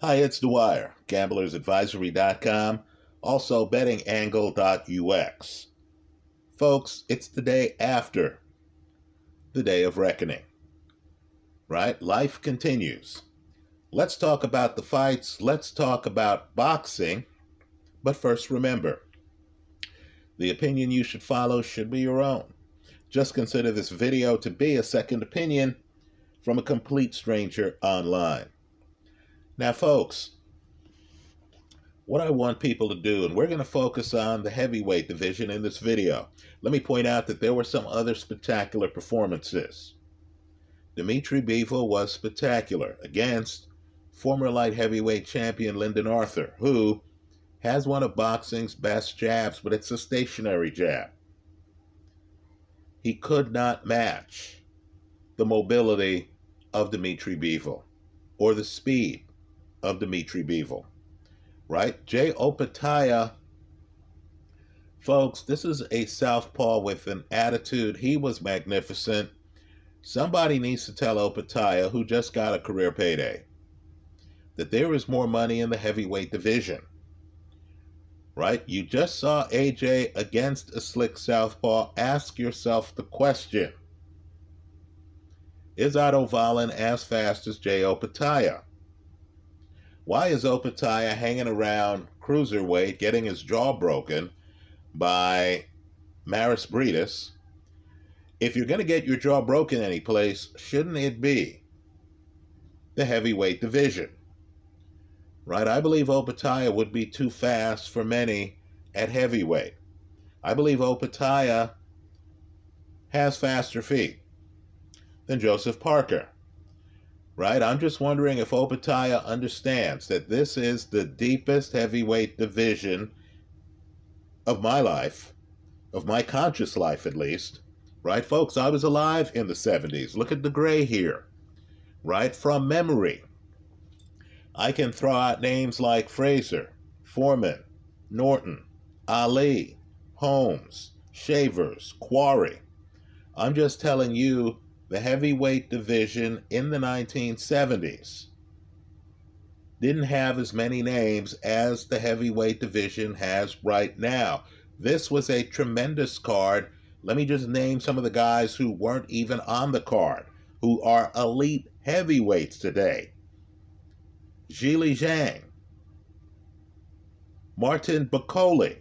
Hi, it's Dwyer, gamblersadvisory.com, also bettingangle.ux. Folks, it's the day after the day of reckoning. Right? Life continues. Let's talk about the fights. Let's talk about boxing. But first, remember the opinion you should follow should be your own. Just consider this video to be a second opinion from a complete stranger online. Now, folks, what I want people to do, and we're going to focus on the heavyweight division in this video. Let me point out that there were some other spectacular performances. Dimitri Bivol was spectacular against former light heavyweight champion Lyndon Arthur, who has one of boxing's best jabs, but it's a stationary jab. He could not match the mobility of Dimitri Bivol or the speed of Dimitri Bivol. Right? Jay Opetaia, folks, this is a southpaw with an attitude. He was magnificent. Somebody needs to tell Opetaia, who just got a career payday, that there is more money in the heavyweight division. Right? You just saw AJ against a slick southpaw. Ask yourself the question Is Otto Wallin as fast as Jay Opetaia? Why is Opetaia hanging around cruiserweight, getting his jaw broken by Mairis Briedis? If you're going to get your jaw broken any place, shouldn't it be the heavyweight division? Right? I believe Opetaia would be too fast for many at heavyweight. I believe Opetaia has faster feet than Joseph Parker. Right? I'm just wondering if Opetaia understands that this is the deepest heavyweight division of my life, of my conscious life at least Right, folks? I was alive in the 70s. Look at the gray here. Right from memory. I can throw out names like Frazier, Foreman, Norton, Ali, Holmes, Shavers, Quarry. I'm just telling you the heavyweight division in the 1970s didn't have as many names as the heavyweight division has right now. This was a tremendous card let me just name some of the guys who weren't even on the card, who are elite heavyweights today. Zhilei Zhang, Martin Bakole,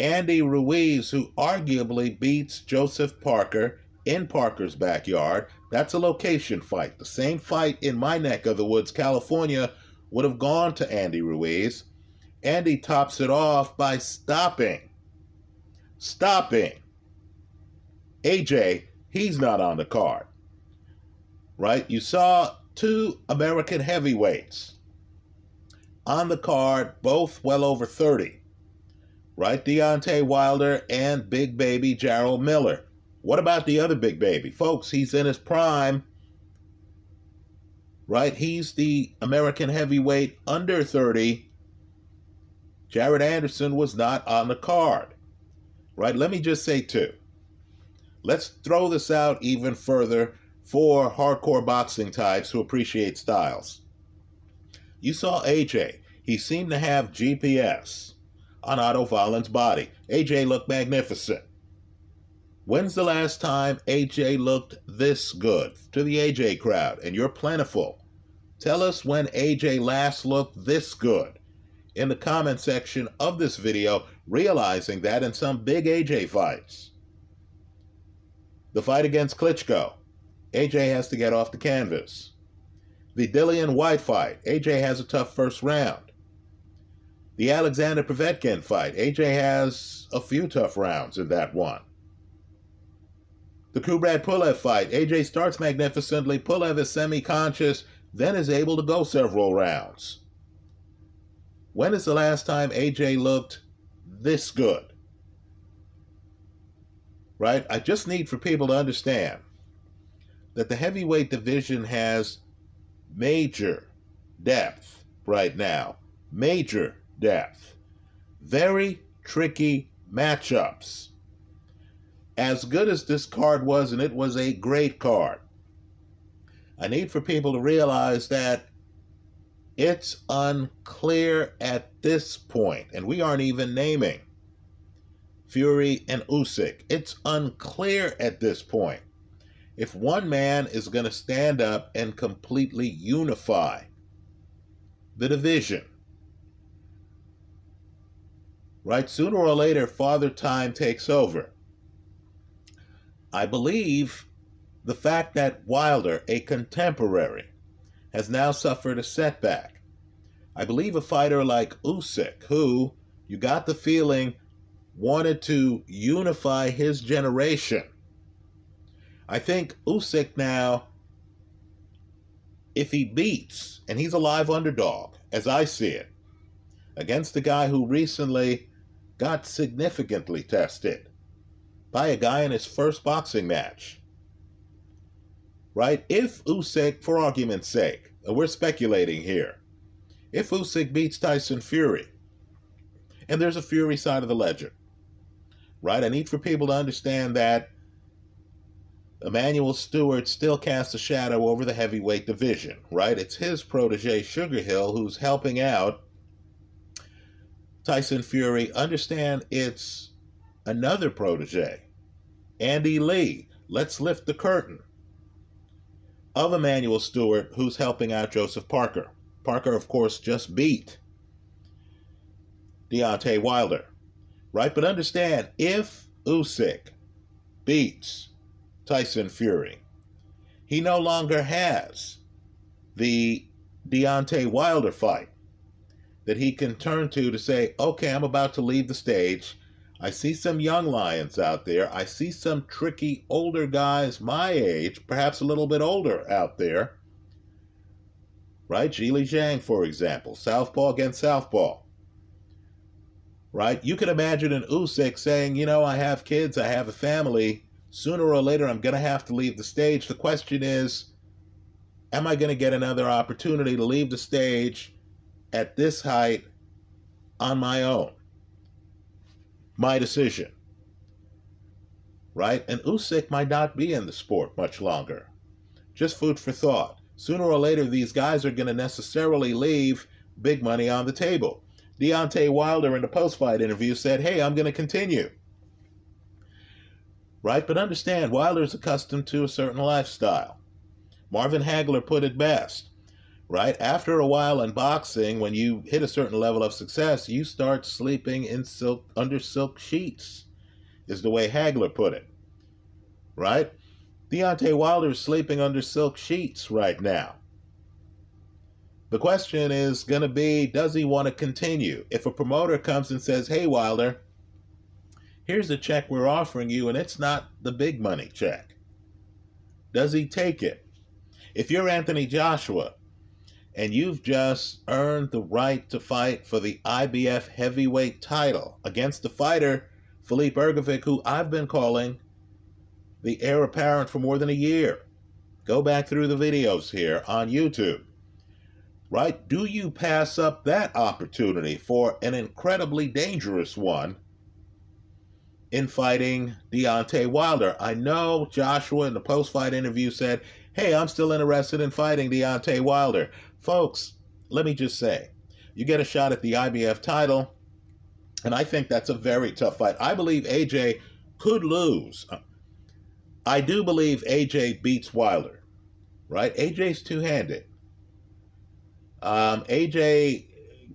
Andy Ruiz, who arguably beats Joseph Parker in Parker's backyard. That's a location fight. The same fight in my neck of the woods, California, would have gone to Andy Ruiz. Andy tops it off by stopping stopping. AJ, he's not on the card. Right? You saw two American heavyweights on the card, both well over 30. Right? Deontay Wilder and Big Baby Jarrell Miller. What about the other Big Baby? Folks, he's in his prime. Right? He's the American heavyweight under 30. Jared Anderson was not on the card right? Let me just say two. Let's throw this out even further for hardcore boxing types who appreciate styles. You saw AJ. He seemed to have GPS on Otto Wallin's body. AJ looked magnificent. When's the last time AJ looked this good? To the AJ crowd, and you're plentiful. Tell us when AJ last looked this good in the comment section of this video, realizing that in some big AJ fights, the fight against Klitschko, AJ has to get off the canvas. The Dillian Whyte fight, AJ has a tough first round. The Alexander Povetkin fight, AJ has a few tough rounds in that one. The Kubrat Pulev fight, AJ starts magnificently, Pulev is semi conscious, then is able to go several rounds. When is the last time AJ looked this good? Right? I just need for people to understand that the heavyweight division has major depth right now. Major depth. Very tricky matchups. As good as this card was, and it was a great card, I need for people to realize that It's unclear at this point, and we aren't even naming Fury and Usyk. It's unclear at this point if one man is going to stand up and completely unify the division. Right? Sooner or later, Father Time takes over. I believe the fact that Wilder, a contemporary, has now suffered a setback. I believe a fighter like Usyk, who you got the feeling wanted to unify his generation. I think Usyk now, if he beats, and he's a live underdog, as I see it, against a guy who recently got significantly tested by a guy in his first boxing match. Right? If Usyk, for argument's sake, and we're speculating here, if Usyk beats Tyson Fury, and there's a Fury side of the ledger, right? I need for people to understand that Emanuel Steward still casts a shadow over the heavyweight division, right? It's his protege, Sugar Hill, who's helping out Tyson Fury. Understand it's another protege, Andy Lee. Let's lift the curtain of Emanuel Steward, who's helping out Joseph Parker. Parker, of course, just beat Deontay Wilder right? But understand, if Usyk beats Tyson Fury, he no longer has the Deontay Wilder fight that he can turn to to say, okay, I'm about to leave the stage. I see some young lions out there. I see some tricky older guys my age, perhaps a little bit older out there. Right? Zhilei Zhang, for example, Southpaw against Southpaw right? You can imagine an Usyk saying, you know, I have kids, I have a family. Sooner or later, I'm going to have to leave the stage. The question is, am I going to get another opportunity to leave the stage at this height on my own? My decision. Right? And Usyk might not be in the sport much longer. Just food for thought. Sooner or later, these guys are going to necessarily leave big money on the table. Deontay Wilder in the post fight interview said, Hey, I'm going to continue. Right? But understand, Wilder's accustomed to a certain lifestyle. Marvin Hagler put it best. Right? After a while in boxing, when you hit a certain level of success, you start sleeping in silk under silk sheets, is the way Hagler put it. Right? Deontay Wilder is sleeping under silk sheets right now. The question is going to be does he want to continue? If a promoter comes and says, hey, Wilder, here's the check we're offering you, and it's not the big money check, does he take it? If you're Anthony Joshua and you've just earned the right to fight for the IBF heavyweight title against the fighter, Filip Hrgovic, who I've been calling the heir apparent for more than a year. Go back through the videos here on YouTube right? Do you pass up that opportunity for an incredibly dangerous one in fighting Deontay Wilder? I know Joshua in the post fight interview said, Hey, I'm still interested in fighting Deontay Wilder. Folks, let me just say, you get a shot at the IBF title, and I think that's a very tough fight. I believe AJ could lose. I do believe AJ beats Wilder, right? AJ's two handed. Um, AJ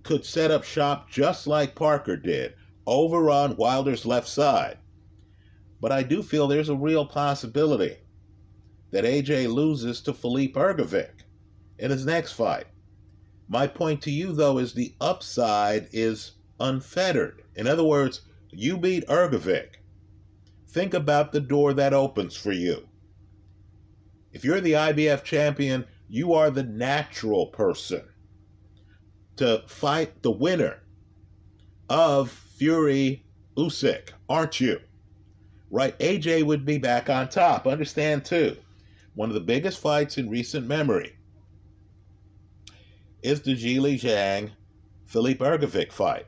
could set up shop just like Parker did, over on Wilder's left side. But I do feel there's a real possibility that AJ loses to Filip Hrgovic in his next fight. My point to you, though, is the upside is unfettered. In other words, you beat Hrgovic. Think about the door that opens for you. If you're the IBF champion, you are the natural person to fight the winner of Fury Usyk, aren't you? Right? AJ would be back on top. Understand too, one of the biggest fights in recent memory is the Zhilei Zhang Filip Hrgovic fight.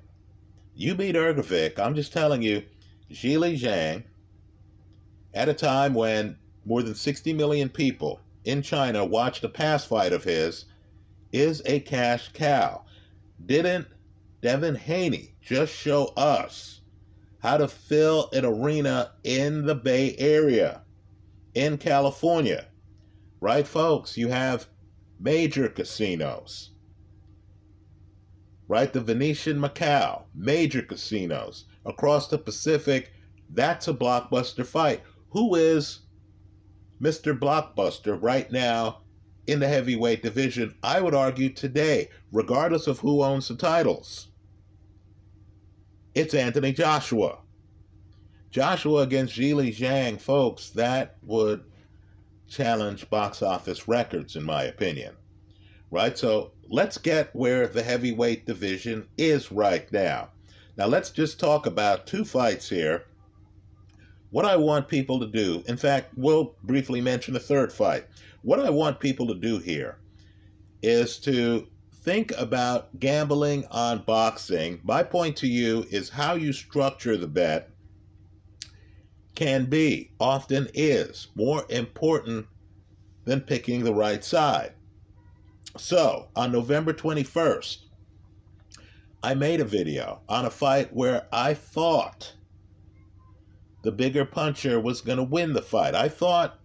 You beat Hrgovic. I'm just telling you, Zhilei Zhang, at a time when more than 60 million people in China watched a past fight of his is a cash cow. Didn't Devin Haney just show us how to fill an arena in the Bay Area, in California? Right, folks? You have major casinos. Right? The Venetian Macau, major casinos across the Pacific. That's a blockbuster fight. Who is Mr. Blockbuster right now in the heavyweight division, I would argue today, regardless of who owns the titles. It's Anthony Joshua. Joshua against Zhilei Zhang, folks, that would challenge box office records, in my opinion. Right? So let's get where the heavyweight division is right now. Now, let's just talk about two fights here. What I want people to do, in fact, we'll briefly mention a third fight. What I want people to do here is to think about gambling on boxing. My point to you is how you structure the bet can be, often is, more important than picking the right side. So, on November 21st, I made a video on a fight where I thought the bigger puncher was going to win the fight. I thought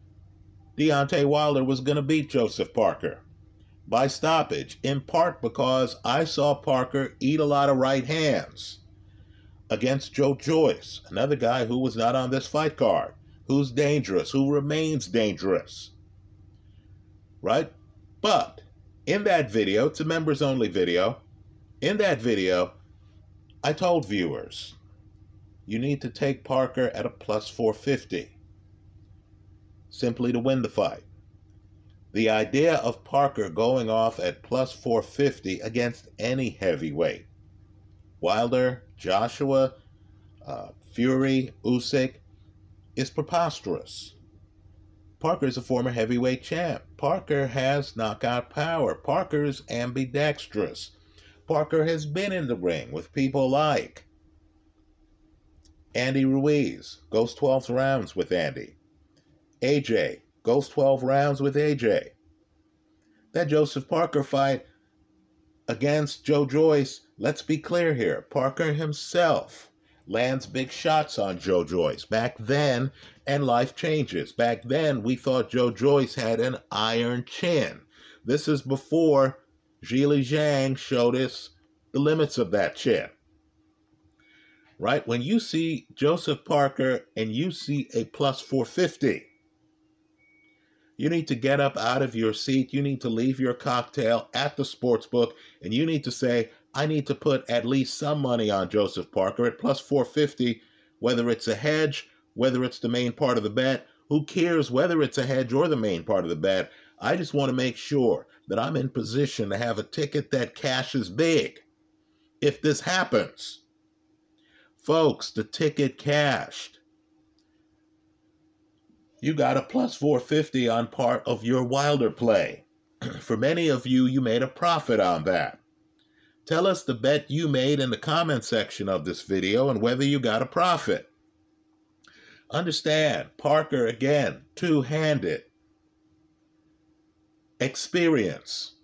Deontay Wilder was going to beat Joseph Parker by stoppage, in part because I saw Parker eat a lot of right hands against Joe Joyce, another guy who was not on this fight card, who's dangerous, who remains dangerous. Right? But in that video, it's a members only video. In that video, I told viewers, you need to take Parker at a plus 450 simply to win the fight. The idea of Parker going off at plus 450 against any heavyweight, Wilder, Joshua, uh, Fury, Usyk, is preposterous. Parker is a former heavyweight champ. Parker has knockout power. Parker's ambidextrous. Parker has been in the ring with people like Andy Ruiz, goes 12 rounds with Andy. AJ goes 12 rounds with AJ. That Joseph Parker fight against Joe Joyce, let's be clear here. Parker himself lands big shots on Joe Joyce back then, and life changes. Back then, we thought Joe Joyce had an iron chin. This is before Zhilei Zhang showed us the limits of that chin. Right? When you see Joseph Parker and you see a plus 450, you need to get up out of your seat. You need to leave your cocktail at the sports book and you need to say, I need to put at least some money on Joseph Parker at plus 450, whether it's a hedge, whether it's the main part of the bet. Who cares whether it's a hedge or the main part of the bet? I just want to make sure that I'm in position to have a ticket that cashes big. If this happens, folks, the ticket cashed you got a plus 450 on part of your Wilder play. For many of you, you made a profit on that. Tell us the bet you made in the comment section of this video and whether you got a profit. Understand, Parker again, two handed. Experience.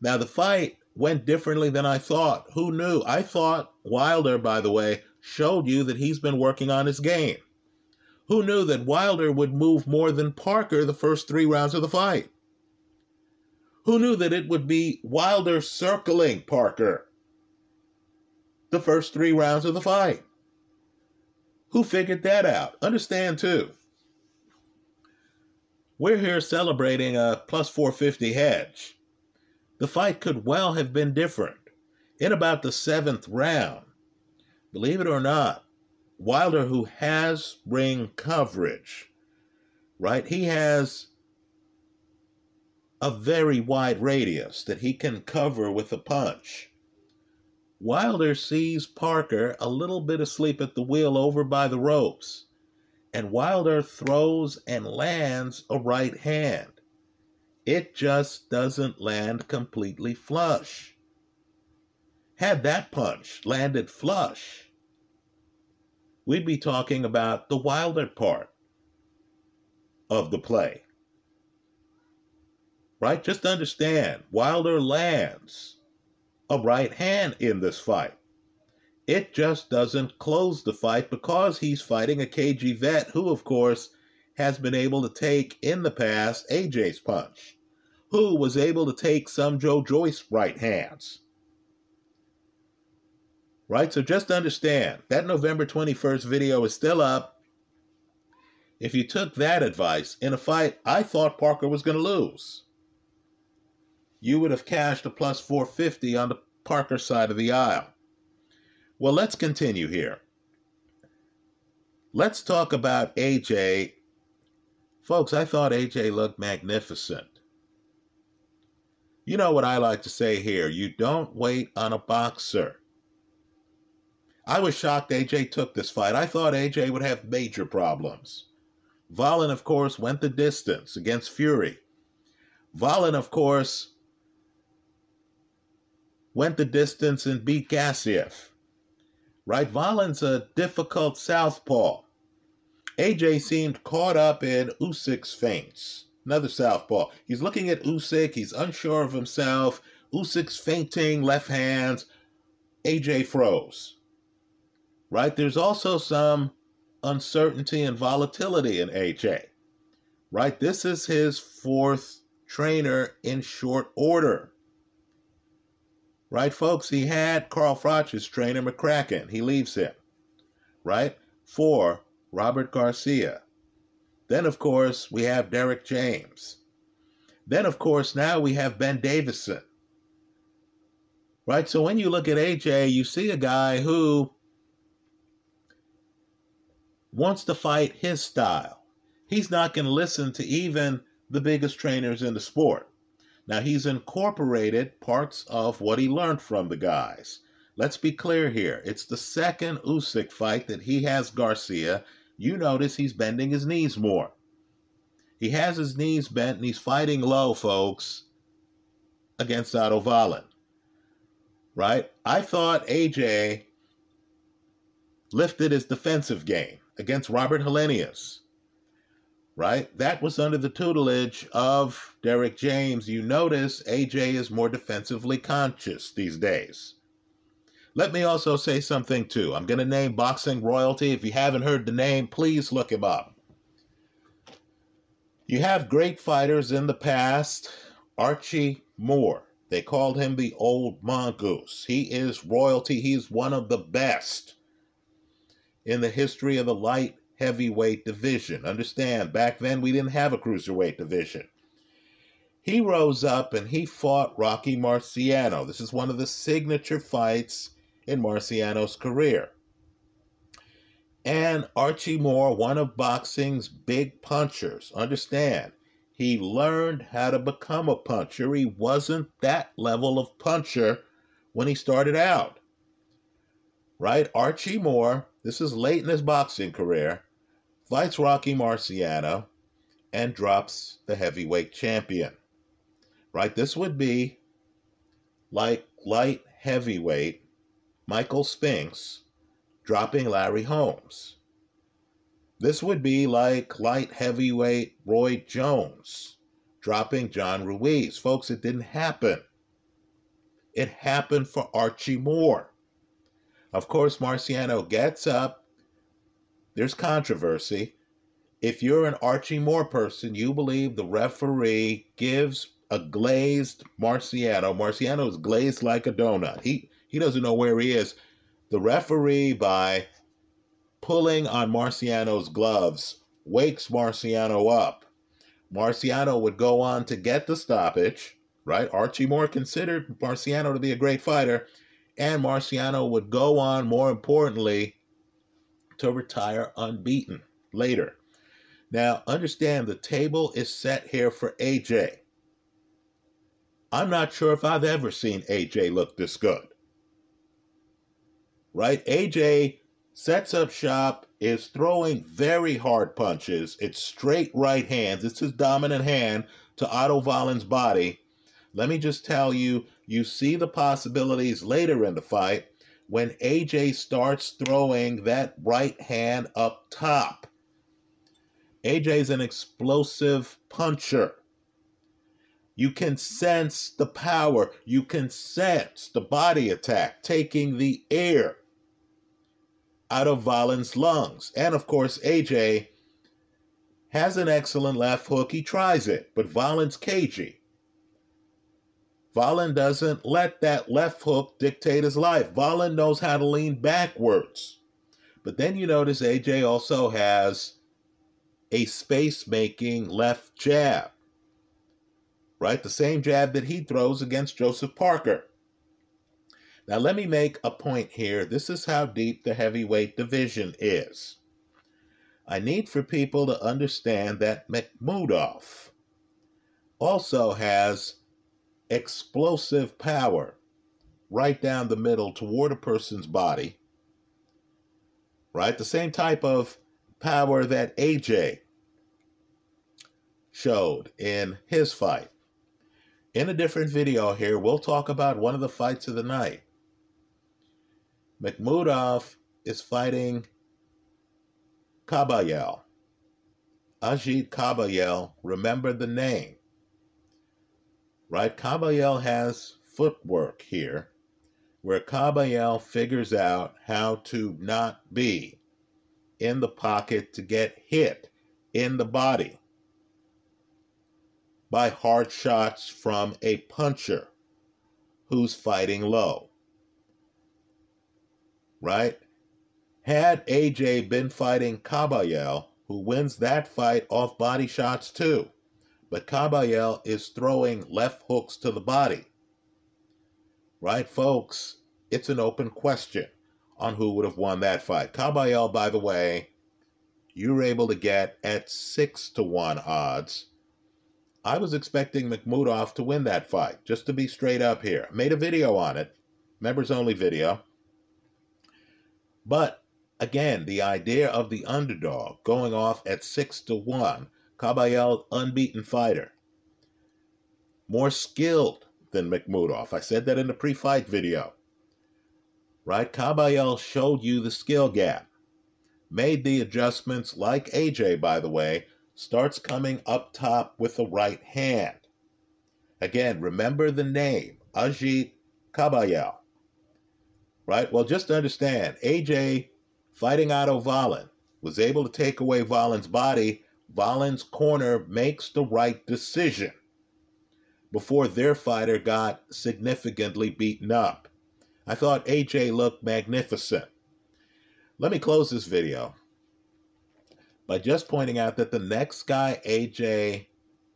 Now, the fight went differently than I thought. Who knew? I thought Wilder, by the way, showed you that he's been working on his game. Who knew that Wilder would move more than Parker the first three rounds of the fight? Who knew that it would be Wilder circling Parker the first three rounds of the fight? Who figured that out? Understand, too. We're here celebrating a plus 450 hedge. The fight could well have been different. In about the seventh round, believe it or not, Wilder, who has ring coverage, right? He has a very wide radius that he can cover with a punch. Wilder sees Parker a little bit asleep at the wheel over by the ropes, and Wilder throws and lands a right hand. It just doesn't land completely flush. Had that punch landed flush, we'd be talking about the wilder part of the play. Right? Just understand, Wilder lands a right hand in this fight. It just doesn't close the fight because he's fighting a KG vet who, of course, has been able to take in the past AJ's punch, who was able to take some Joe Joyce right hands. Right? So just understand that November 21st video is still up. If you took that advice in a fight I thought Parker was going to lose, you would have cashed a plus 450 on the Parker side of the aisle. Well, let's continue here. Let's talk about AJ Folks, I thought AJ looked magnificent. You know what I like to say here you don't wait on a boxer. I was shocked AJ took this fight. I thought AJ would have major problems. Wallin, of course, went the distance against Fury. Wallin, of course, went the distance and beat Gassiev. Right? Wallin's a difficult southpaw. AJ seemed caught up in Usyk's feints. Another southpaw. He's looking at Usyk. He's unsure of himself. Usyk's feinting left hands. AJ froze. Right? There's also some uncertainty and volatility in AJ. Right? This is his fourth trainer in short order. Right, folks? He had Carl Froch's trainer, McCracken. He leaves him. Right? For Robert Garcia. Then, of course, we have Derrick James. Then, of course, now we have Ben Davison. Right? So when you look at AJ, you see a guy who wants to fight his style. He's not going to listen to even the biggest trainers in the sport. Now, he's incorporated parts of what he learned from the guys. Let's be clear here. It's the second Usyk fight that he has Garcia, you notice he's bending his knees more. He has his knees bent and he's fighting low, folks, against Otto Wallin. Right? I thought AJ lifted his defensive game against Robert Helenius. Right? That was under the tutelage of Derrick James. You notice AJ is more defensively conscious these days. Let me also say something too. I'm going to name boxing royalty. If you haven't heard the name, please look him up. You have great fighters in the past. Archie Moore. They called him the old mongoose. He is royalty. He's one of the best in the history of the light heavyweight division. Understand, back then we didn't have a cruiserweight division. He rose up and he fought Rocky Marciano. This is one of the signature fights in Marciano's career. And Archie Moore, one of boxing's big punchers, understand, he learned how to become a puncher. He wasn't that level of puncher when he started out. Right? Archie Moore, this is late in his boxing career, fights Rocky Marciano and drops the heavyweight champion. Right? This would be like light heavyweight Michael Spinks dropping Larry Holmes. This would be like light heavyweight Roy Jones dropping John Ruiz. Folks, it didn't happen. It happened for Archie Moore. Of course, Marciano gets up. There's controversy. If you're an Archie Moore person, you believe the referee gives a glazed Marciano. Marciano is glazed like a donut. He he doesn't know where he is. The referee, by pulling on Marciano's gloves, wakes Marciano up. Marciano would go on to get the stoppage, right? Archie Moore considered Marciano to be a great fighter, and Marciano would go on, more importantly, to retire unbeaten later. Now, understand the table is set here for AJ. I'm not sure if I've ever seen AJ look this good right? AJ sets up shop, is throwing very hard punches. It's straight right hands. It's his dominant hand to Otto Wallin's body. Let me just tell you, you see the possibilities later in the fight when AJ starts throwing that right hand up top. AJ's an explosive puncher. You can sense the power. You can sense the body attack taking the air out of Wallin's lungs. And of course, AJ has an excellent left hook. He tries it, but Wallin's cagey. Wallin doesn't let that left hook dictate his life. Wallin knows how to lean backwards. But then you notice AJ also has a space making left jab. Right? The same jab that he throws against Joseph Parker. Now, let me make a point here. This is how deep the heavyweight division is. I need for people to understand that Makhmudov also has explosive power right down the middle toward a person's body. Right? The same type of power that AJ showed in his fight. In a different video here, we'll talk about one of the fights of the night. Makhmudov is fighting Kabayel. Agit Kabayel, remember the name. Right? Kabayel has footwork here, where Kabayel figures out how to not be in the pocket to get hit in the body by hard shots from a puncher who's fighting low right? Had AJ been fighting Kabayel, who wins that fight off body shots too, but Kabayel is throwing left hooks to the body. Right, folks? It's an open question on who would have won that fight. Kabayel, by the way, you were able to get at six to one odds. I was expecting Makhmudov to win that fight, just to be straight up here. Made a video on it, members only video. But again, the idea of the underdog going off at six to one, Kabayel unbeaten fighter, more skilled than Makhmudov. I said that in the pre-fight video. Right? Kabayel showed you the skill gap. Made the adjustments like AJ, by the way, starts coming up top with the right hand. Again, remember the name, Agit Kabayel right? Well, just understand, AJ fighting Otto Wallin was able to take away Wallin's body. Wallin's corner makes the right decision before their fighter got significantly beaten up. I thought AJ looked magnificent. Let me close this video by just pointing out that the next guy AJ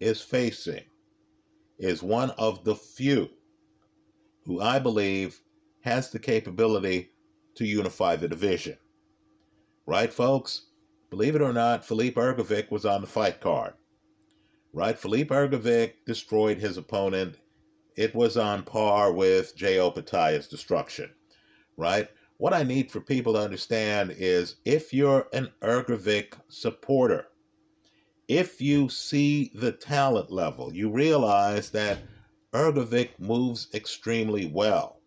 is facing is one of the few who I believe has the capability to unify the division. Right, folks? Believe it or not, Filip Hrgovic was on the fight card. Right? Filip Hrgovic destroyed his opponent. It was on par with Jay Opetaia's destruction. Right? What I need for people to understand is if you're an Hrgovic supporter, if you see the talent level, you realize that Hrgovic moves extremely well.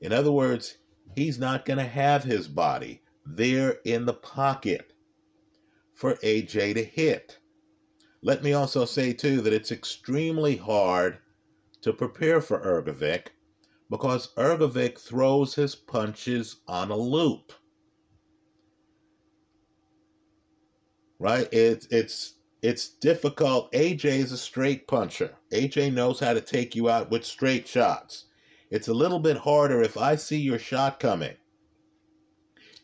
In other words, he's not going to have his body there in the pocket for AJ to hit. Let me also say, too, that it's extremely hard to prepare for Hrgovic because Hrgovic throws his punches on a loop. Right? It's it's it's difficult. AJ is a straight puncher. AJ knows how to take you out with straight shots. It's a little bit harder if I see your shot coming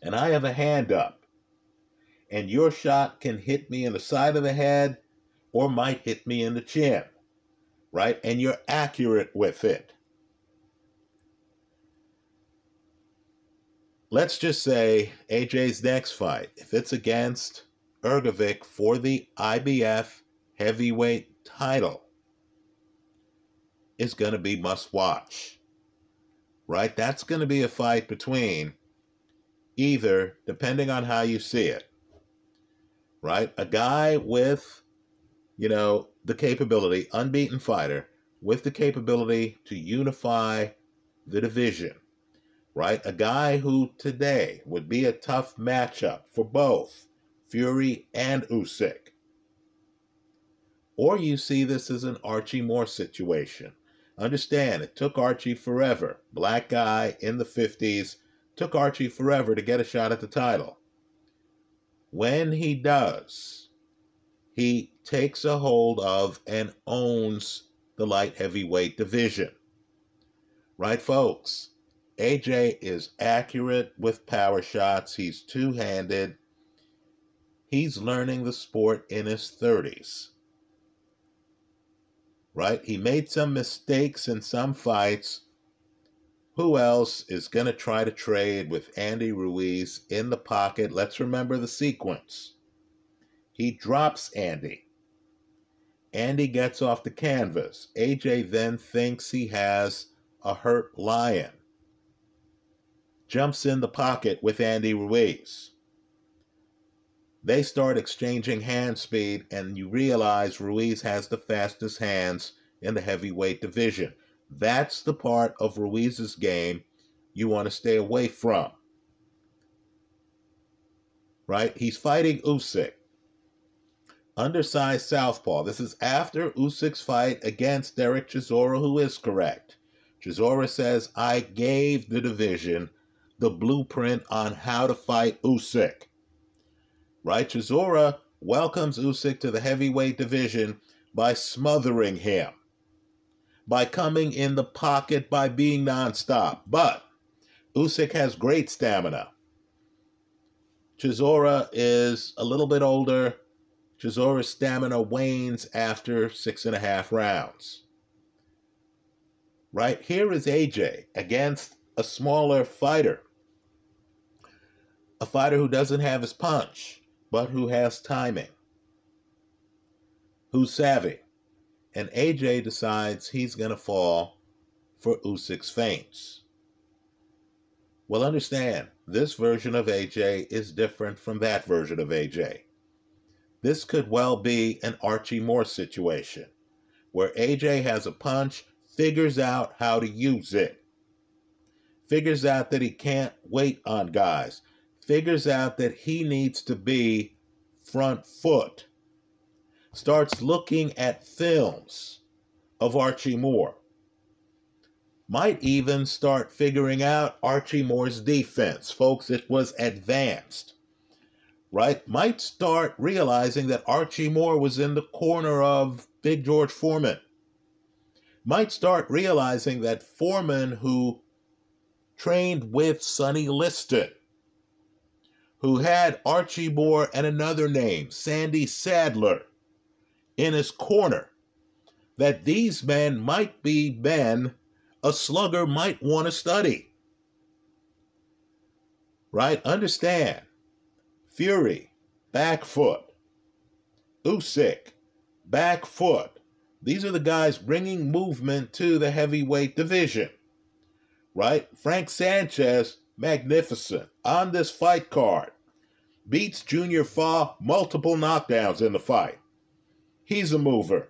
and I have a hand up and your shot can hit me in the side of the head or might hit me in the chin, right? And you're accurate with it. Let's just say AJ's next fight, if it's against Hrgovic for the IBF heavyweight title, is going to be must watch right? That's going to be a fight between either, depending on how you see it, right? A guy with, you know, the capability, unbeaten fighter, with the capability to unify the division, right? A guy who today would be a tough matchup for both Fury and Usyk. or you see this as an Archie Moore situation. Understand, it took Archie forever. Black guy in the 50s, took Archie forever to get a shot at the title. When he does, he takes a hold of and owns the light heavyweight division. Right, folks? AJ is accurate with power shots. He's two handed. He's learning the sport in his 30s. Right? He made some mistakes in some fights. Who else is going to try to trade with Andy Ruiz in the pocket? Let's remember the sequence. He drops Andy. Andy gets off the canvas. AJ then thinks he has a hurt lion jumps in the pocket with Andy Ruiz. They start exchanging hand speed, and you realize Ruiz has the fastest hands in the heavyweight division. That's the part of Ruiz's game you want to stay away from. Right? He's fighting Usyk. Undersized southpaw. This is after Usyk's fight against Derek Chisora, who is correct. Chisora says, I gave the division the blueprint on how to fight Usyk. Right? Chisora welcomes Usyk to the heavyweight division by smothering him, by coming in the pocket, by being nonstop. But Usyk has great stamina. Chisora is a little bit older. Chisora's stamina wanes after six and a half rounds. Right here is AJ against a smaller fighter a fighter who doesn't have his punch, but who has timing, who's savvy. And AJ decides he's going to fall for Usyk's feints. Well, understand, this version of AJ is different from that version of AJ. This could well be an Archie Moore situation, where AJ has a punch, figures out how to use it, figures out that he can't wait on guys, figures out that he needs to be front foot, starts looking at films of Archie Moore, might even start figuring out Archie Moore's defense. Folks, it was advanced, right? Might start realizing that Archie Moore was in the corner of Big George Foreman. Might start realizing that Foreman, who trained with Sonny Liston, who had Archie Moore and another name, Sandy Saddler, in his corner, that these men might be men a slugger might want to study. Right? Understand. Fury, back foot. Usyk, back foot. These are the guys bringing movement to the heavyweight division. Right? Frank Sanchez, magnificent on this fight card. Beats Junior Fa multiple knockdowns in the fight. He's a mover.